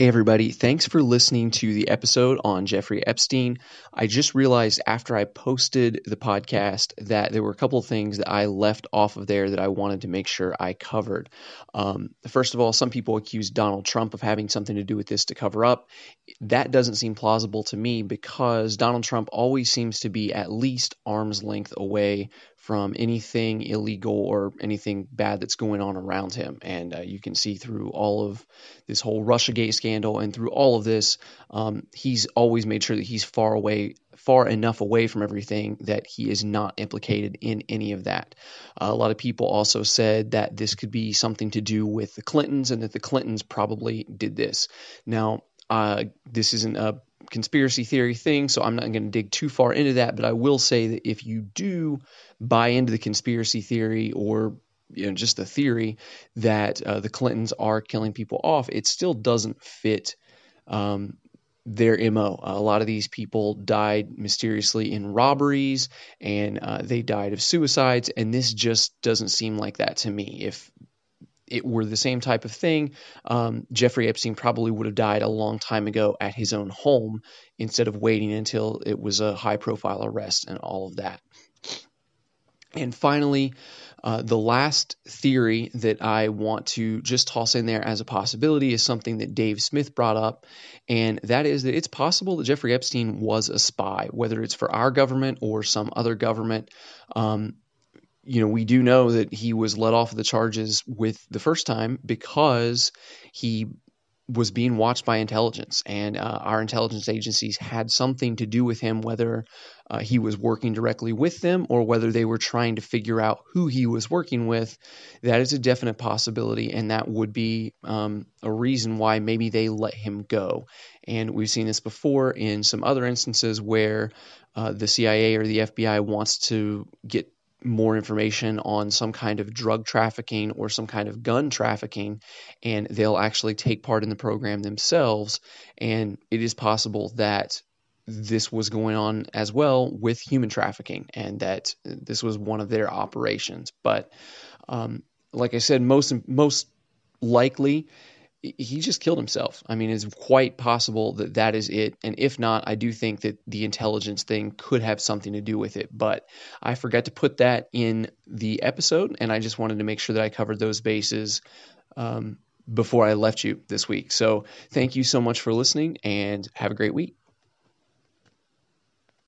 Hey, everybody. Thanks for listening to the episode on Jeffrey Epstein. I just realized after I posted the podcast that there were a couple of things that I left off of there that I wanted to make sure I covered. Um, first of all, some people accuse Donald Trump of having something to do with this to cover up. That doesn't seem plausible to me because Donald Trump always seems to be at least arm's length away from anything illegal or anything bad that's going on around him. And uh, you can see through all of this whole Russiagate scandal and through all of this, um, he's always made sure that he's far away, far enough away from everything that he is not implicated in any of that. Uh, a lot of people also said that this could be something to do with the Clintons and that the Clintons probably did this. Now, uh, this isn't a conspiracy theory thing, so I'm not going to dig too far into that. But I will say that if you do buy into the conspiracy theory or you know just the theory that uh, the Clintons are killing people off, it still doesn't fit um, their mo. Uh, a lot of these people died mysteriously in robberies, and uh, they died of suicides, and this just doesn't seem like that to me. If it were the same type of thing, um, Jeffrey Epstein probably would have died a long time ago at his own home instead of waiting until it was a high profile arrest and all of that. And finally, uh, the last theory that I want to just toss in there as a possibility is something that Dave Smith brought up, and that is that it's possible that Jeffrey Epstein was a spy, whether it's for our government or some other government. Um, you know, we do know that he was let off of the charges with the first time because he was being watched by intelligence, and uh, our intelligence agencies had something to do with him, whether uh, he was working directly with them or whether they were trying to figure out who he was working with. That is a definite possibility, and that would be um, a reason why maybe they let him go. And we've seen this before in some other instances where uh, the CIA or the FBI wants to get more information on some kind of drug trafficking or some kind of gun trafficking, and they'll actually take part in the program themselves. And it is possible that this was going on as well with human trafficking, and that this was one of their operations. But um, like I said, most most likely he just killed himself. I mean, it's quite possible that that is it. And if not, I do think that the intelligence thing could have something to do with it. But I forgot to put that in the episode, and I just wanted to make sure that I covered those bases um, before I left you this week. So thank you so much for listening, and have a great week.